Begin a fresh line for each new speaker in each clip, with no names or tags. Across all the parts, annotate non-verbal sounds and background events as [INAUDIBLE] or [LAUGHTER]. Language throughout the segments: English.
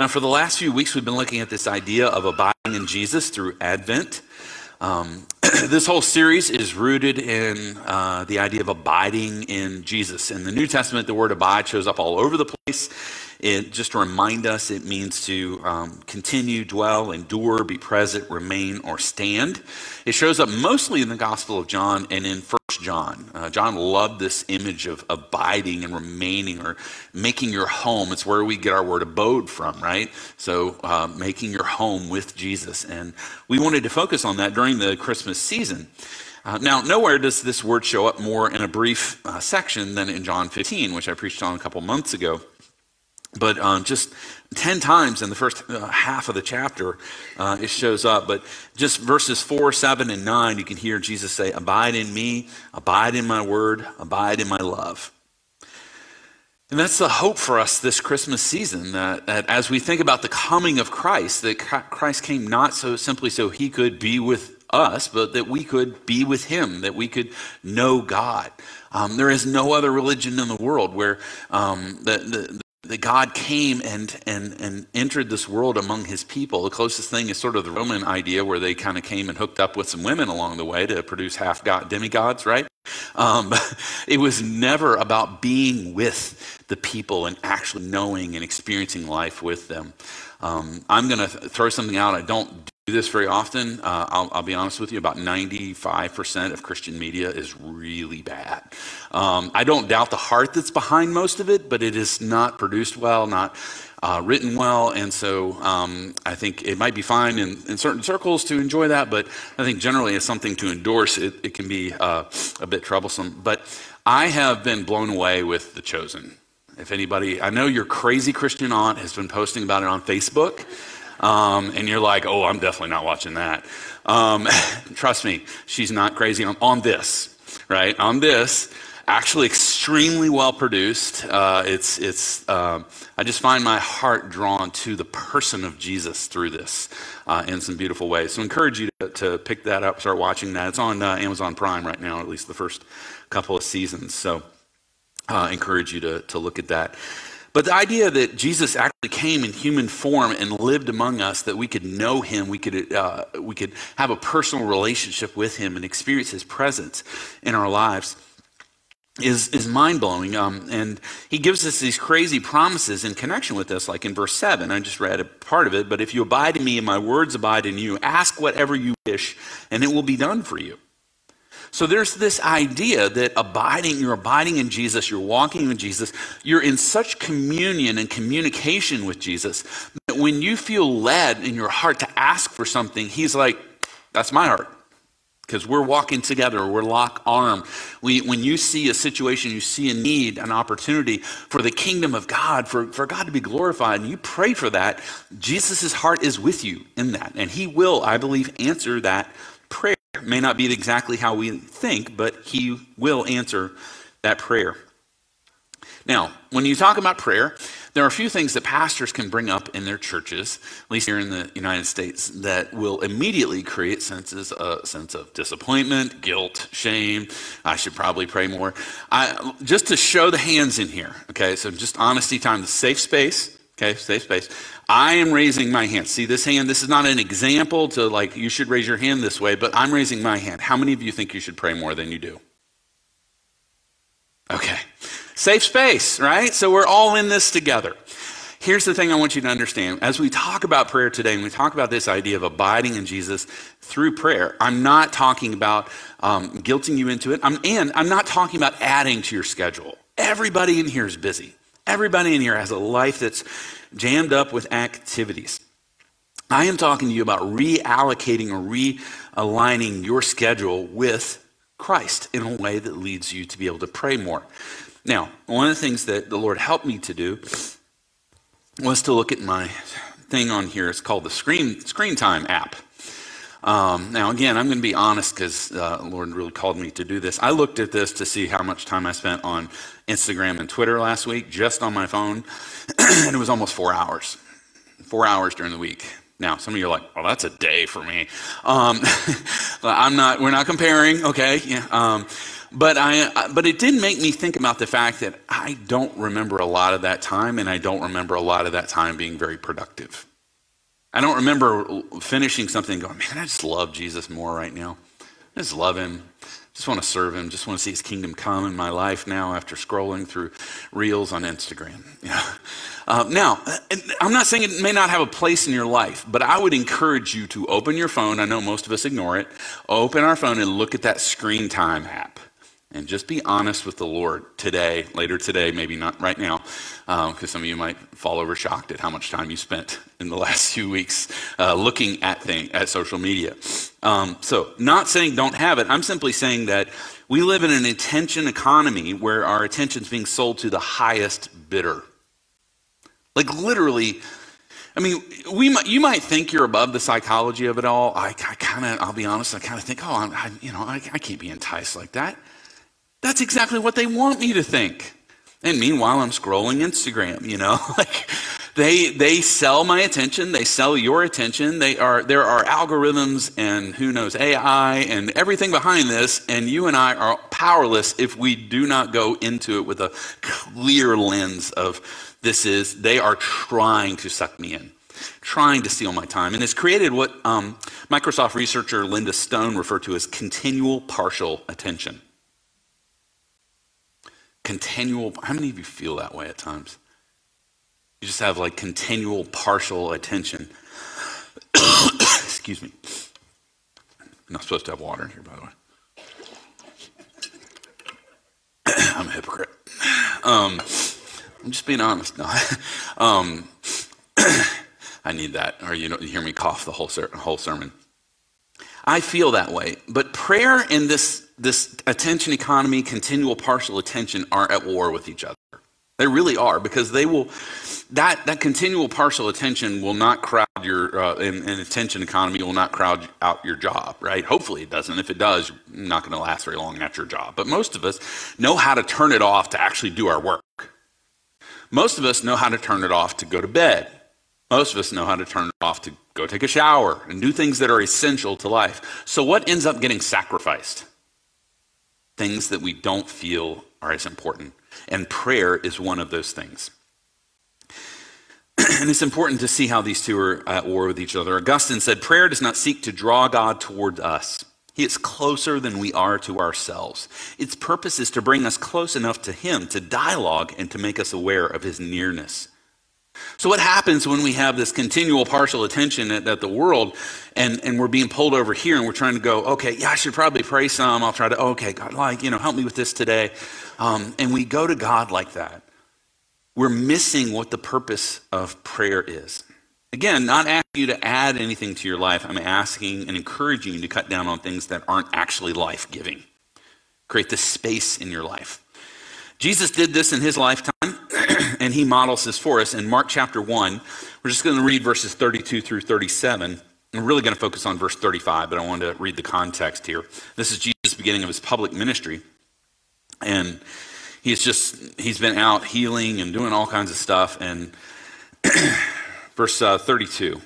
Now, for the last few weeks, we've been looking at this idea of abiding in Jesus through Advent. Um, [CLEARS THROAT] this whole series is rooted in uh, the idea of abiding in Jesus. In the New Testament, the word abide shows up all over the place. It, just to remind us, it means to um, continue, dwell, endure, be present, remain, or stand. It shows up mostly in the Gospel of John and in First John. Uh, John loved this image of abiding and remaining or making your home. It's where we get our word abode from, right? So, uh, making your home with Jesus. And we wanted to focus on that during the Christmas season. Uh, now, nowhere does this word show up more in a brief uh, section than in John 15, which I preached on a couple months ago. But um, just 10 times in the first uh, half of the chapter, uh, it shows up. But just verses 4, 7, and 9, you can hear Jesus say, Abide in me, abide in my word, abide in my love. And that's the hope for us this Christmas season that, that, as we think about the coming of Christ, that Christ came not so simply so he could be with us, but that we could be with him, that we could know God. Um, there is no other religion in the world where um, the, the, that God came and, and, and entered this world among his people. The closest thing is sort of the Roman idea where they kind of came and hooked up with some women along the way to produce half god demigods, right? Um, [LAUGHS] it was never about being with the people and actually knowing and experiencing life with them. Um, I'm going to throw something out I don't do this very often. Uh, I'll, I'll, be honest with you, about 95% of Christian media is really bad. Um, I don't doubt the heart that's behind most of it, but it is not produced well, not uh, written well. And so um, I think it might be fine in, in, certain circles to enjoy that, but I think generally as something to endorse, it, it can be uh, a bit troublesome. But I have been blown away with The Chosen. If anybody, I know your crazy Christian aunt has been posting about it on Facebook. Um, and you're like, oh, I'm definitely not watching that. Um, [LAUGHS] trust me, she's not crazy on, on this, right? On this, actually extremely well produced. Uh, it's, it's, uh, I just find my heart drawn to the person of Jesus through this uh, in some beautiful ways. So I encourage you to, to, pick that up, start watching that. It's on uh, Amazon Prime right now, at least the first couple of seasons. So uh, encourage you to, to look at that. But the idea that Jesus actually came in human form and lived among us, that we could know him, we could, uh, we could have a personal relationship with him and experience his presence in our lives, is, is mind blowing. Um, and he gives us these crazy promises in connection with this, like in verse 7. I just read a part of it. But if you abide in me and my words abide in you, ask whatever you wish, and it will be done for you. So there's this idea that abiding, you're abiding in Jesus, you're walking with Jesus, you're in such communion and communication with Jesus that when you feel led in your heart to ask for something, He's like, that's my heart. Because we're walking together, we're lock arm. We, when you see a situation, you see a need, an opportunity for the kingdom of God, for, for God to be glorified, and you pray for that, Jesus' heart is with you in that. And He will, I believe, answer that prayer. May not be exactly how we think, but He will answer that prayer. Now, when you talk about prayer, there are a few things that pastors can bring up in their churches, at least here in the United States, that will immediately create senses a sense of disappointment, guilt, shame. I should probably pray more. I, just to show the hands in here, okay? So just honesty time, the safe space. Okay, safe space. I am raising my hand. See this hand? This is not an example to like, you should raise your hand this way, but I'm raising my hand. How many of you think you should pray more than you do? Okay. Safe space, right? So we're all in this together. Here's the thing I want you to understand. As we talk about prayer today and we talk about this idea of abiding in Jesus through prayer, I'm not talking about um, guilting you into it. I'm, and I'm not talking about adding to your schedule. Everybody in here is busy. Everybody in here has a life that's jammed up with activities. I am talking to you about reallocating or realigning your schedule with Christ in a way that leads you to be able to pray more. Now, one of the things that the Lord helped me to do was to look at my thing on here. It's called the Screen, screen Time app. Um, now, again, I'm going to be honest because uh, Lord really called me to do this. I looked at this to see how much time I spent on Instagram and Twitter last week just on my phone, [CLEARS THROAT] and it was almost four hours. Four hours during the week. Now, some of you are like, "Well, that's a day for me." Um, [LAUGHS] I'm not. We're not comparing, okay? Yeah, um, but I, but it did make me think about the fact that I don't remember a lot of that time, and I don't remember a lot of that time being very productive. I don't remember finishing something going, man, I just love Jesus more right now. I just love him. Just want to serve him. Just want to see his kingdom come in my life now after scrolling through reels on Instagram. [LAUGHS] Yeah. Uh, now, I'm not saying it may not have a place in your life, but I would encourage you to open your phone. I know most of us ignore it. Open our phone and look at that screen time app. And just be honest with the Lord today, later today, maybe not right now, because um, some of you might fall over shocked at how much time you spent in the [LAUGHS] last few weeks uh, looking at thing, at social media. Um, so, not saying don't have it. I'm simply saying that we live in an attention economy where our attention is being sold to the highest bidder. Like literally, I mean, we might, you might think you're above the psychology of it all. I, I kind of, I'll be honest, I kind of think, oh, I'm, I, you know, I, I can't be enticed like that. That's exactly what they want me to think. And meanwhile, I'm scrolling Instagram, you know, [LAUGHS] like they, they sell my attention. They sell your attention. They are, there are algorithms and who knows, AI and everything behind this. And you and I are powerless if we do not go into it with a clear lens of this is, they are trying to suck me in trying to steal my time. And it's created what um, Microsoft researcher Linda Stone referred to as continual partial attention continual, how many of you feel that way at times? You just have like continual partial attention. [COUGHS] Excuse me. I'm not supposed to have water in here, by the way. [COUGHS] I'm a hypocrite. Um, I'm just being honest. No. [LAUGHS] um, [COUGHS] I need that, or you, know, you hear me cough the whole, ser- whole sermon. I feel that way. But prayer in this, this attention economy, continual partial attention, are at war with each other. They really are because they will, that, that continual partial attention will not crowd your, uh, and, and attention economy will not crowd out your job, right? Hopefully it doesn't. If it does, you're not going to last very long at your job. But most of us know how to turn it off to actually do our work. Most of us know how to turn it off to go to bed. Most of us know how to turn it off to go take a shower and do things that are essential to life. So, what ends up getting sacrificed? Things that we don't feel are as important. And prayer is one of those things. [CLEARS THROAT] and it's important to see how these two are at war with each other. Augustine said, Prayer does not seek to draw God toward us. He is closer than we are to ourselves. Its purpose is to bring us close enough to Him to dialogue and to make us aware of His nearness. So, what happens when we have this continual partial attention at, at, the world and, and we're being pulled over here and we're trying to go, okay, yeah, I should probably pray some. I'll try to, okay, God, like, you know, help me with this today. Um, and we go to God like that. We're missing what the purpose of prayer is. Again, not asking you to add anything to your life. I'm asking and encouraging you to cut down on things that aren't actually life giving. Create the space in your life. Jesus did this in his lifetime, and he models this for us in Mark chapter 1. We're just going to read verses 32 through 37. I'm really going to focus on verse 35, but I want to read the context here. This is Jesus' beginning of his public ministry. And he's just, he's been out healing and doing all kinds of stuff. And [CLEARS THROAT] verse uh, 32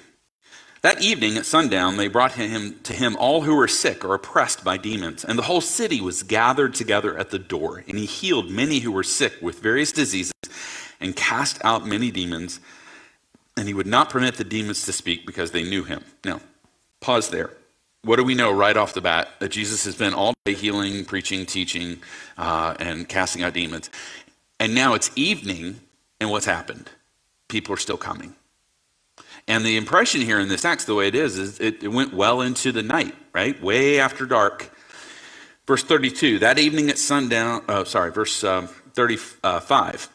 that evening at sundown, they brought him to him all who were sick or oppressed by demons, and the whole city was gathered together at the door. And he healed many who were sick with various diseases and cast out many demons. And he would not permit the demons to speak because they knew him. Now, pause there. What do we know right off the bat? That Jesus has been all day healing, preaching, teaching, uh, and casting out demons. And now it's evening, and what's happened? People are still coming. And the impression here in this text, the way it is, is it, it went well into the night, right? Way after dark. Verse 32, that evening at sundown, uh, sorry, verse uh, 35.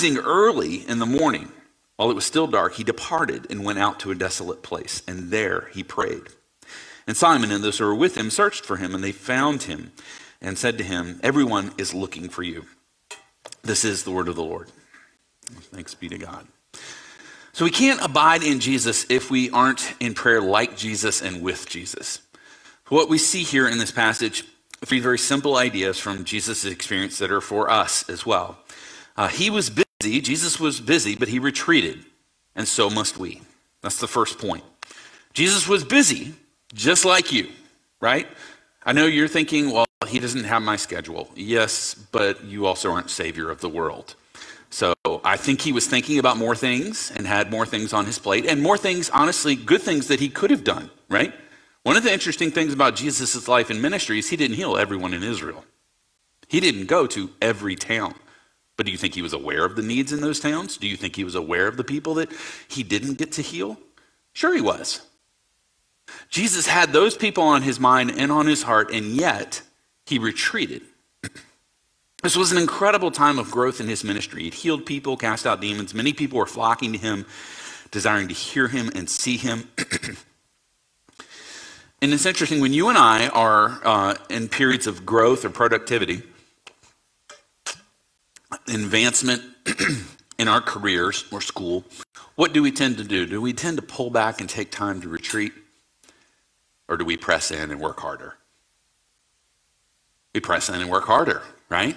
Rising early in the morning, while it was still dark, he departed and went out to a desolate place, and there he prayed. And Simon and those who were with him searched for him, and they found him and said to him, Everyone is looking for you. This is the word of the Lord. Thanks be to God. So we can't abide in Jesus if we aren't in prayer like Jesus and with Jesus. What we see here in this passage, three very simple ideas from Jesus' experience that are for us as well. Uh, he was busy, Jesus was busy, but he retreated, and so must we. That's the first point. Jesus was busy, just like you, right? I know you're thinking, well, he doesn't have my schedule. Yes, but you also aren't Savior of the world. So I think he was thinking about more things and had more things on his plate, and more things, honestly, good things that he could have done, right? One of the interesting things about Jesus' life and ministry is he didn't heal everyone in Israel. He didn't go to every town. But do you think he was aware of the needs in those towns? Do you think he was aware of the people that he didn't get to heal? Sure, he was. Jesus had those people on his mind and on his heart, and yet he retreated. [CLEARS THROAT] This was an incredible time of growth in his ministry. He healed people, cast out demons. Many people were flocking to him, desiring to hear him and see him. [CLEARS THROAT] and it's interesting when you and I are uh, in periods of growth or productivity, advancement [CLEARS THROAT] in our careers or school, what do we tend to do? Do we tend to pull back and take time to retreat? Or do we press in and work harder? We press in and work harder, right?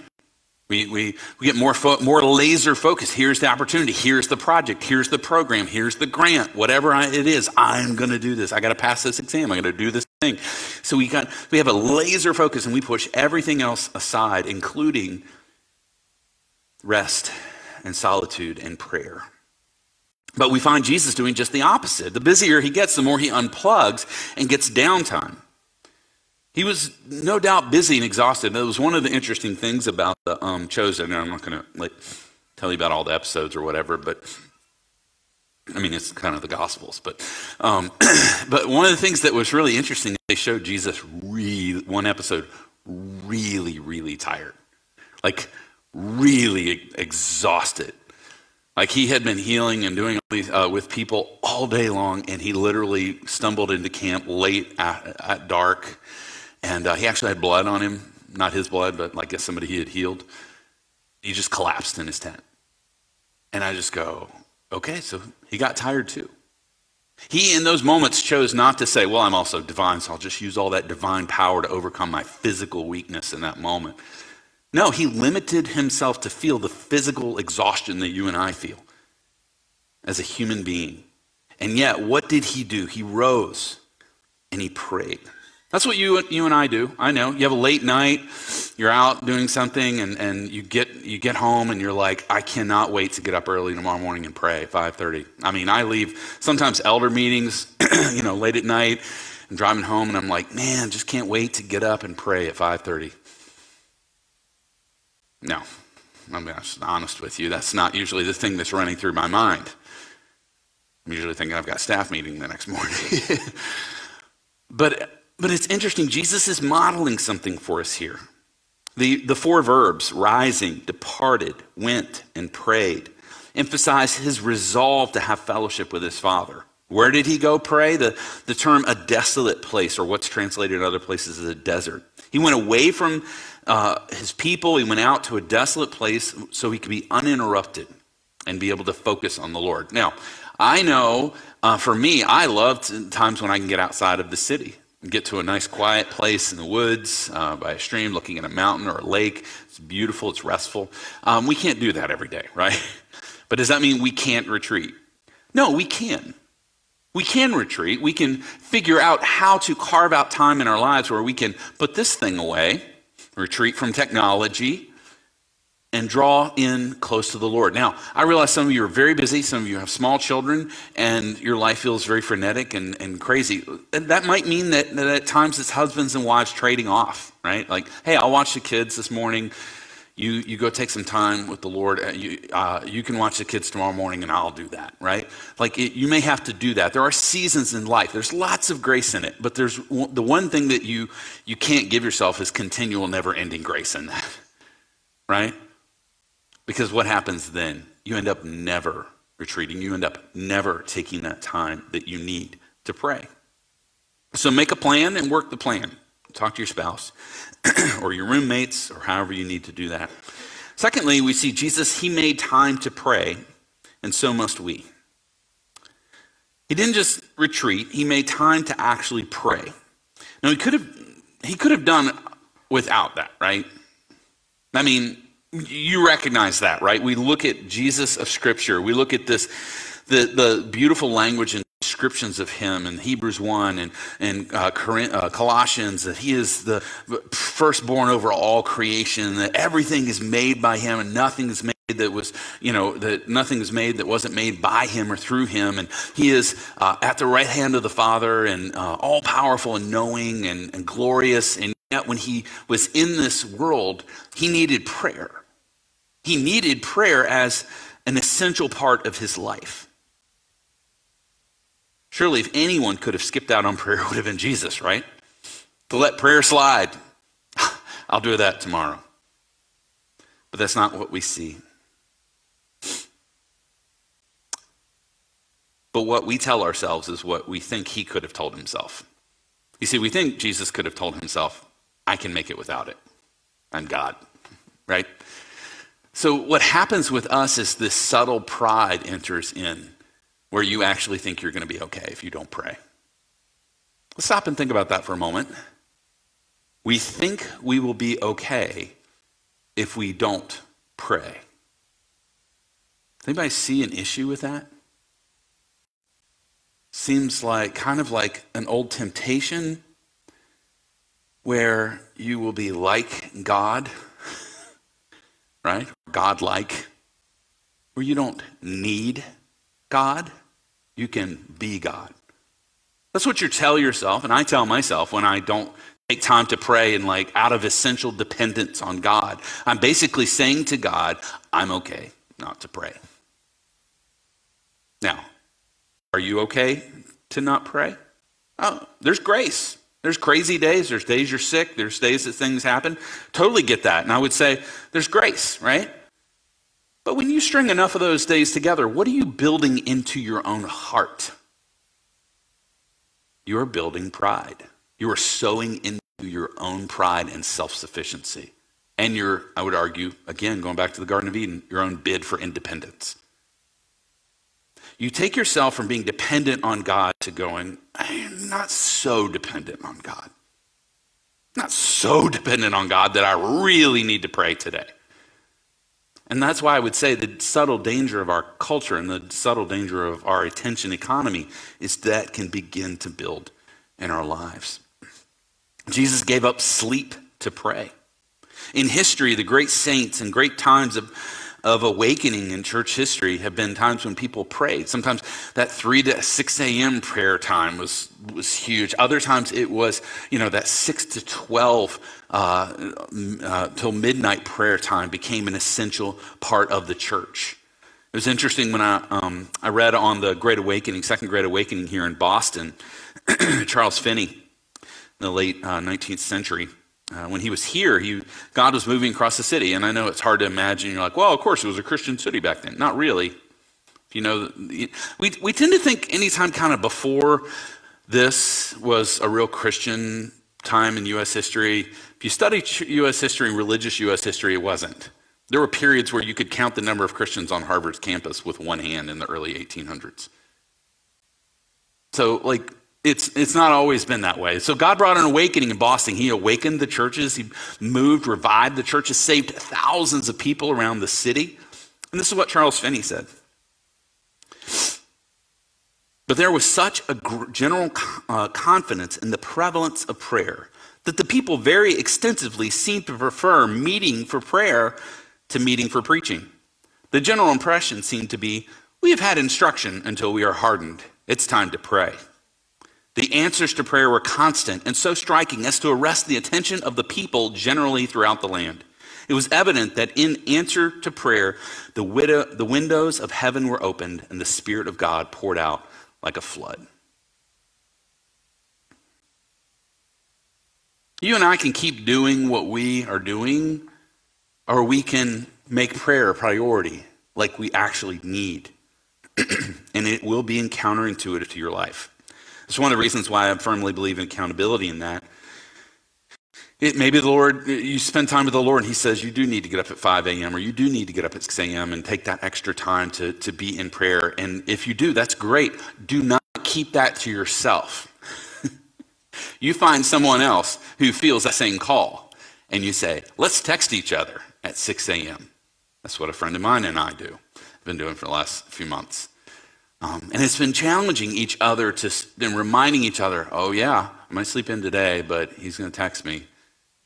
We, we, we get more, fo- more laser focus. Here's the opportunity. Here's the project. Here's the program. Here's the grant. Whatever I, it is, I'm going to do this. I got to pass this exam. I got to do this thing. So we got we have a laser focus and we push everything else aside, including rest and solitude and prayer. But we find Jesus doing just the opposite. The busier he gets, the more he unplugs and gets downtime. He was no doubt busy and exhausted. That was one of the interesting things about the um, Chosen. I'm not going to like tell you about all the episodes or whatever, but I mean it's kind of the Gospels. But um, [CLEARS THROAT] but one of the things that was really interesting, they showed Jesus really one episode really really tired, like really exhausted. Like he had been healing and doing uh, with people all day long, and he literally stumbled into camp late at, at dark, and uh, he actually had blood on him, not his blood, but like somebody he had healed. He just collapsed in his tent, and I just go, okay, so he got tired too. He, in those moments, chose not to say, Well, I'm also divine, so I'll just use all that divine power to overcome my physical weakness in that moment. No, he limited himself to feel the physical exhaustion that you and I feel as a human being. And yet, what did he do? He rose and he prayed. That's what you, you and I do. I know. You have a late night, you're out doing something, and, and you, get, you get home and you're like, I cannot wait to get up early tomorrow morning and pray 5.30. I mean, I leave sometimes elder meetings, [CLEARS THROAT] you know, late at night, and driving home, and I'm like, man, just can't wait to get up and pray at 5.30. No, I'm just honest with you. That's not usually the thing that's running through my mind. I'm usually thinking I've got staff meeting the next morning. [LAUGHS] but, but it's interesting. Jesus is modeling something for us here. The, the four verbs, rising, departed, went, and prayed, emphasize his resolve to have fellowship with his Father. Where did he go pray? The, the term a desolate place, or what's translated in other places as a desert. He went away from uh, his people. He went out to a desolate place so he could be uninterrupted and be able to focus on the Lord. Now, I know uh, for me, I love times when I can get outside of the city get to a nice quiet place in the woods uh, by a stream, looking at a mountain or a lake. It's beautiful, it's restful. Um, we can't do that every day, [LAUGHS] right? But does that mean we can't retreat? No, we can. We can retreat. We can figure out how to carve out time in our lives where we can put this thing away retreat from technology, and draw in close to the Lord. Now, I realize some of you are very busy, some of you have small children, and your life feels very frenetic and, and crazy. And that might mean that, that at times it's husbands and wives trading off, right? Like, hey, I'll watch the kids this morning. You, you go take some time with the Lord. You, uh, you can watch the kids tomorrow morning, and I'll do that, right? Like, it, you may have to do that. There are seasons in life. There's lots of grace in it, but there's the one thing that you, you can't give yourself is continual, never ending grace in that, [LAUGHS] right? Because what happens then? You end up never retreating. You end up never taking that time that you need to pray. So make a plan and work the plan. Talk to your spouse [CLEARS THROAT] or your roommates or however you need to do that. Secondly, we see Jesus, he made time to pray, and so must we. He didn't just retreat, he made time to actually pray. Now he could have he could have done without that, right? I mean, you recognize that, right? We look at Jesus of scripture. We look at this the the beautiful language in descriptions of him in Hebrews 1 and, and uh, uh, Colossians that he is the firstborn over all creation, that everything is made by him and nothing is made that was, you know, that nothing is made that wasn't made by him or through him. And he is uh, at the right hand of the Father and uh, all powerful and knowing and, and glorious. And yet, when he was in this world, he needed prayer. He needed prayer as an essential part of his life. Surely, if anyone could have skipped out on prayer, it would have been Jesus, right? To let prayer slide. [SIGHS] I'll do that tomorrow. But that's not what we see. But what we tell ourselves is what we think he could have told himself. You see, we think Jesus could have told himself, I can make it without it. I'm God, right? So, what happens with us is this subtle pride enters in where you actually think you're going to be okay if you don't pray. Let's stop and think about that for a moment. We think we will be okay if we don't pray. Does anybody see an issue with that? Seems like kind of like an old temptation where you will be like God [LAUGHS] right? God like, where you don't need God, you can be God. That's what you tell yourself, and I tell myself when I don't take time to pray and like out of essential dependence on God. I'm basically saying to God, I'm okay not to pray. Now, are you okay to not pray? Oh, there's grace. There's crazy days. There's days you're sick. There's days that things happen. Totally get that. And I would say there's grace, right? But when you string enough of those days together, what are you building into your own heart? You are building pride. You are sowing into your own pride and self sufficiency. And your, I would argue, again, going back to the Garden of Eden, your own bid for independence. You take yourself from being dependent on God to going, I'm not so dependent on God. Not so dependent on God that I really need to pray today. And that's why I would say the subtle danger of our culture and the subtle danger of our attention economy is that can begin to build in our lives. Jesus gave up sleep to pray. In history, the great saints and great times of of awakening in church history have been times when people prayed. Sometimes that 3 to 6 a.m. prayer time was, was huge. Other times it was, you know, that 6 to 12 uh, uh, till midnight prayer time became an essential part of the church. It was interesting when I, um, I read on the Great Awakening, Second Great Awakening here in Boston, [CLEARS THROAT] Charles Finney in the late uh, 19th century uh, when he was here, he, God was moving across the city. And I know it's hard to imagine. You're like, well, of course, it was a Christian city back then. Not really. If you know, we, we tend to think anytime kind of before this was a real Christian time in U.S. history. If you study U.S. history and religious U.S. history, it wasn't. There were periods where you could count the number of Christians on Harvard's campus with one hand in the early 1800s. So, like, it's, it's not always been that way. So God brought an awakening in Boston. He awakened the churches. He moved, revived the churches, saved thousands of people around the city. And this is what Charles Finney said. But there was such a general uh, confidence in the prevalence of prayer that the people very extensively seemed to prefer meeting for prayer to meeting for preaching. The general impression seemed to be we have had instruction until we are hardened. It's time to pray. The answers to prayer were constant and so striking as to arrest the attention of the people generally throughout the land. It was evident that in answer to prayer, the, widow, the windows of heaven were opened and the Spirit of God poured out like a flood. You and I can keep doing what we are doing, or we can make prayer a priority like we actually need. [CLEARS THROAT] and it will be counterintuitive to your life. It's one of the reasons why I firmly believe in accountability in that. It, maybe the Lord, you spend time with the Lord and He says you do need to get up at 5 a.m. or you do need to get up at 6 a.m. and take that extra time to, to be in prayer. And if you do, that's great. Do not keep that to yourself. You find someone else who feels that same call and you say, let's text each other at 6 a.m. That's what a friend of mine and I do. I've been doing for the last few months. Um, and it's been challenging each other to and reminding each other, oh yeah, I might sleep in today, but he's going to text me.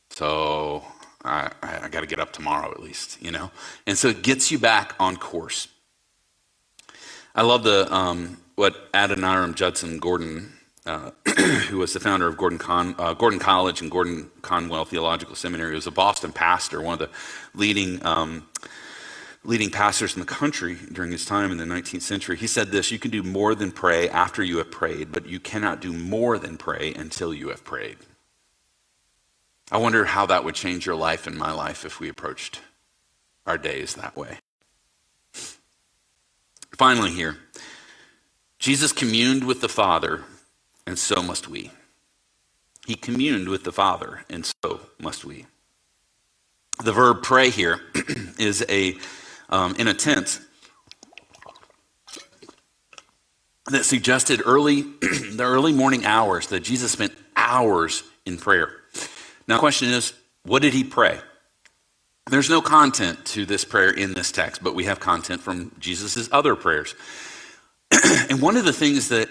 So I, I, I got to get up tomorrow at least, you know? And so it gets you back on course. I love the um, what Adoniram Judson Gordon, uh, [CLEARS THROAT] who was the founder of Gordon, Con, uh, Gordon College and Gordon Conwell Theological Seminary, he was a Boston pastor, one of the leading um, leading pastors in the country during his time in the 19th century. He said this: "You can do more than pray after you have prayed, but you cannot do more than pray until you have prayed." I wonder how that would change your life and my life if we approached our days that way. Finally, here, Jesus communed with the Father, and so must we. He communed with the Father, and so must we. The verb pray here [CLEARS THROAT] is a um, in a tense that suggested early [CLEARS THROAT] the early morning hours that Jesus spent hours in prayer. Now, the question is, what did he pray? There's no content to this prayer in this text, but we have content from Jesus' other prayers. [CLEARS THROAT] and one of the things that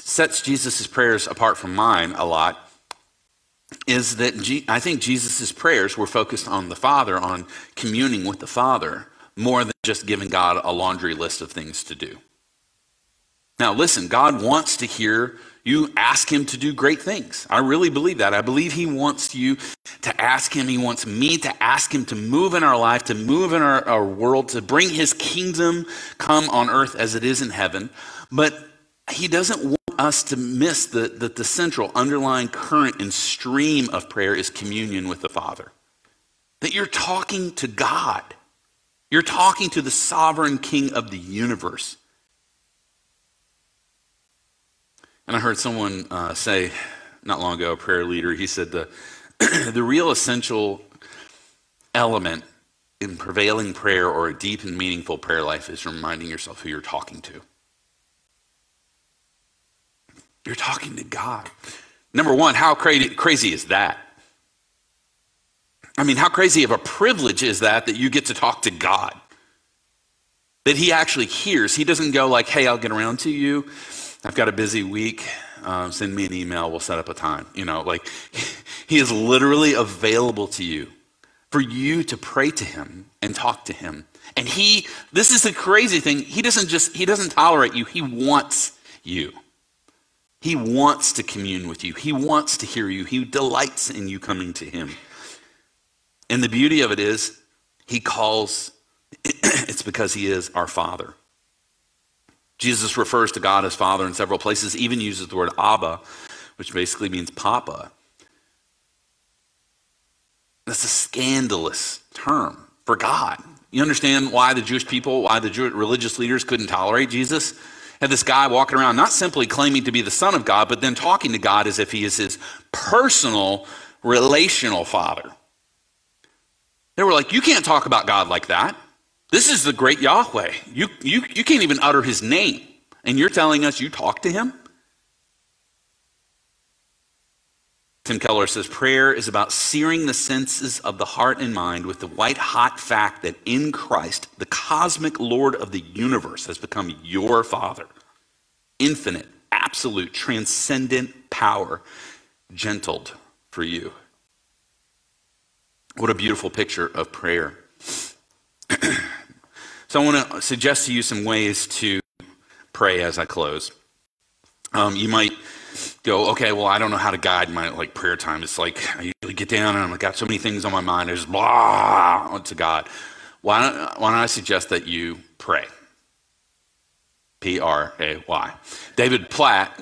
sets Jesus' prayers apart from mine a lot is that I think Jesus' prayers were focused on the Father, on communing with the Father, more than just giving God a laundry list of things to do. Now, listen, God wants to hear you ask Him to do great things. I really believe that. I believe He wants you to ask Him. He wants me to ask Him to move in our life, to move in our, our world, to bring His kingdom come on earth as it is in heaven. But He doesn't want us to miss that the, the central underlying current and stream of prayer is communion with the Father. That you're talking to God. You're talking to the sovereign king of the universe. And I heard someone uh, say not long ago, a prayer leader, he said the, [CLEARS THROAT] the real essential element in prevailing prayer or a deep and meaningful prayer life is reminding yourself who you're talking to. You're talking to God. Number one, how crazy, crazy is that? I mean, how crazy of a privilege is that that you get to talk to God? That He actually hears. He doesn't go like, hey, I'll get around to you. I've got a busy week. Um, send me an email. We'll set up a time. You know, like [LAUGHS] he is literally available to you for you to pray to him and talk to him. And he, this is the crazy thing. He doesn't just, he doesn't tolerate you. He wants you. He wants to commune with you. He wants to hear you. He delights in you coming to him. And the beauty of it is, he calls, [CLEARS THROAT] it's because he is our Father. Jesus refers to God as Father in several places, even uses the word Abba, which basically means Papa. That's a scandalous term for God. You understand why the Jewish people, why the Jewish religious leaders couldn't tolerate Jesus? Had this guy walking around not simply claiming to be the Son of God, but then talking to God as if he is his personal, relational Father. They were like, You can't talk about God like that. This is the great Yahweh. You, you, you can't even utter his name. And you're telling us you talk to him? Tim Keller says prayer is about searing the senses of the heart and mind with the white hot fact that in Christ, the cosmic Lord of the universe has become your Father. Infinite, absolute, transcendent power, gentled for you. What a beautiful picture of prayer. [CLEARS THROAT] So I want to suggest to you some ways to pray as I close. Um, you might go, okay, well, I don't know how to guide my like prayer time. It's like I usually get down and I've got so many things on my mind. I just blah to God. Why don't, why don't I suggest that you pray? P R A Y. David Platt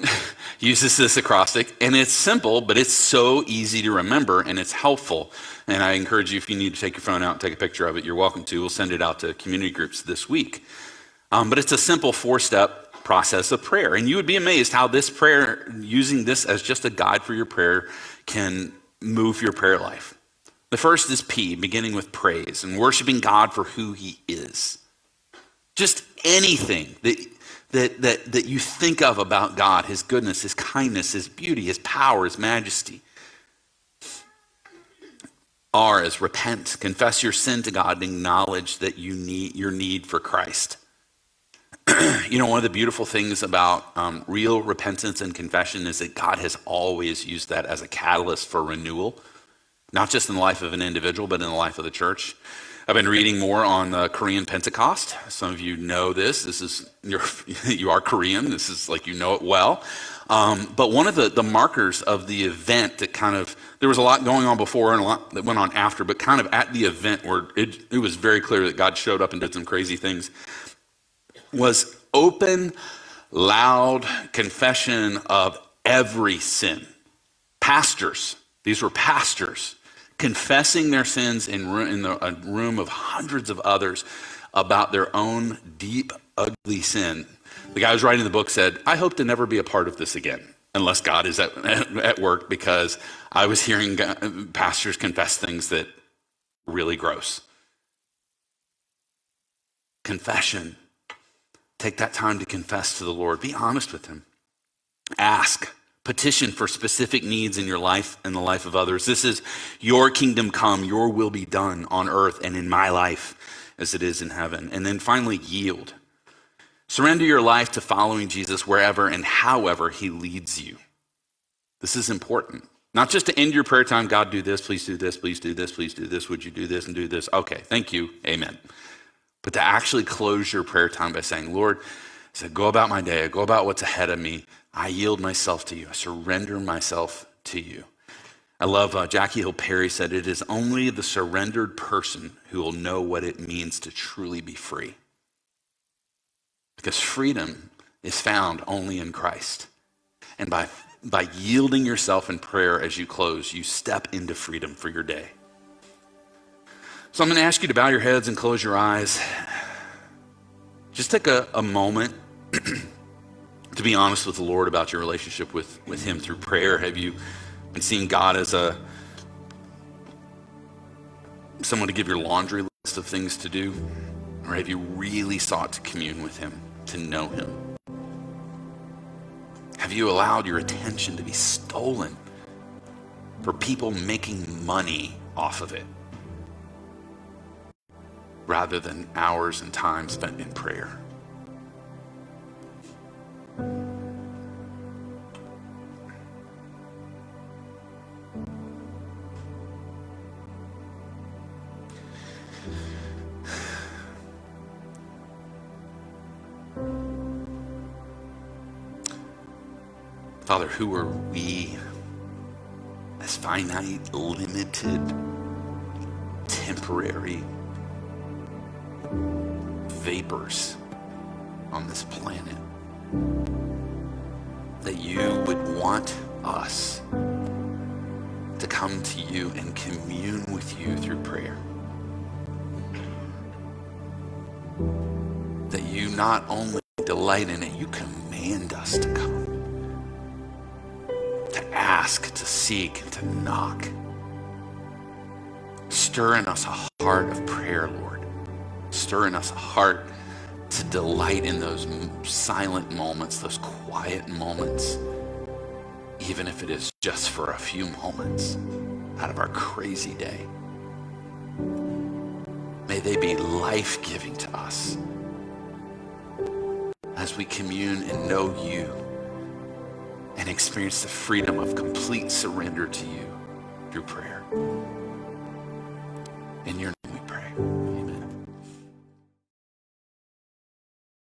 [LAUGHS] uses this acrostic, and it's simple, but it's so easy to remember and it's helpful. And I encourage you, if you need to take your phone out and take a picture of it, you're welcome to. We'll send it out to community groups this week. Um, but it's a simple four step process of prayer. And you would be amazed how this prayer, using this as just a guide for your prayer, can move your prayer life. The first is P, beginning with praise and worshiping God for who he is. Just anything that, that, that, that you think of about God, his goodness, his kindness, his beauty, his power, his majesty. R is repent, confess your sin to God, and acknowledge that you need your need for Christ. [CLEARS THROAT] you know, one of the beautiful things about um, real repentance and confession is that God has always used that as a catalyst for renewal, not just in the life of an individual, but in the life of the church. I've been reading more on the Korean Pentecost. Some of you know this. This is you're, [LAUGHS] you are Korean. This is like you know it well. Um, but one of the, the markers of the event that kind of there was a lot going on before and a lot that went on after, but kind of at the event where it, it was very clear that God showed up and did some crazy things was open, loud confession of every sin. Pastors, these were pastors, confessing their sins in, in a room of hundreds of others about their own deep, ugly sin. The guy who's writing the book said, I hope to never be a part of this again, unless God is at, [LAUGHS] at work, because I was hearing pastors confess things that really gross. Confession Take that time to confess to the Lord. Be honest with Him. Ask, petition for specific needs in your life and the life of others. This is your kingdom come, your will be done on earth and in my life as it is in heaven. And then finally, yield. Surrender your life to following Jesus wherever and however He leads you. This is important. Not just to end your prayer time, God, do this, please do this, please do this, please do this, would you do this and do this? Okay, thank you, amen but to actually close your prayer time by saying, Lord, I said, go about my day, I go about what's ahead of me. I yield myself to you. I surrender myself to you. I love uh, Jackie Hill Perry said, It is only the surrendered person who will know what it means to truly be free. Because freedom is found only in Christ. And by, by yielding yourself in prayer as you close, you step into freedom for your day. So I'm going to ask you to bow your heads and close your eyes. Just take a, a moment [CLEARS THROAT] to be honest with the Lord about your relationship with, with Him through prayer. Have you been seeing God as a someone to give your laundry list of things to do? Or have you really sought to commune with Him, to know Him? Have you allowed your attention to be stolen for people making money off of it? Rather than hours and time spent in prayer. Father, who are we as finite, limited, temporary vapors on this planet. That you would want us to come to you and commune with you through prayer. That you not only delight in it, you command us to come, to ask, to seek, and to knock. Stir in us a heart of prayer, Lord stir in us a heart to delight in those silent moments, those quiet moments, even if it is just for a few moments out of our crazy day. May they be life giving to us as we commune and know you and experience the freedom of complete surrender to you through prayer. In your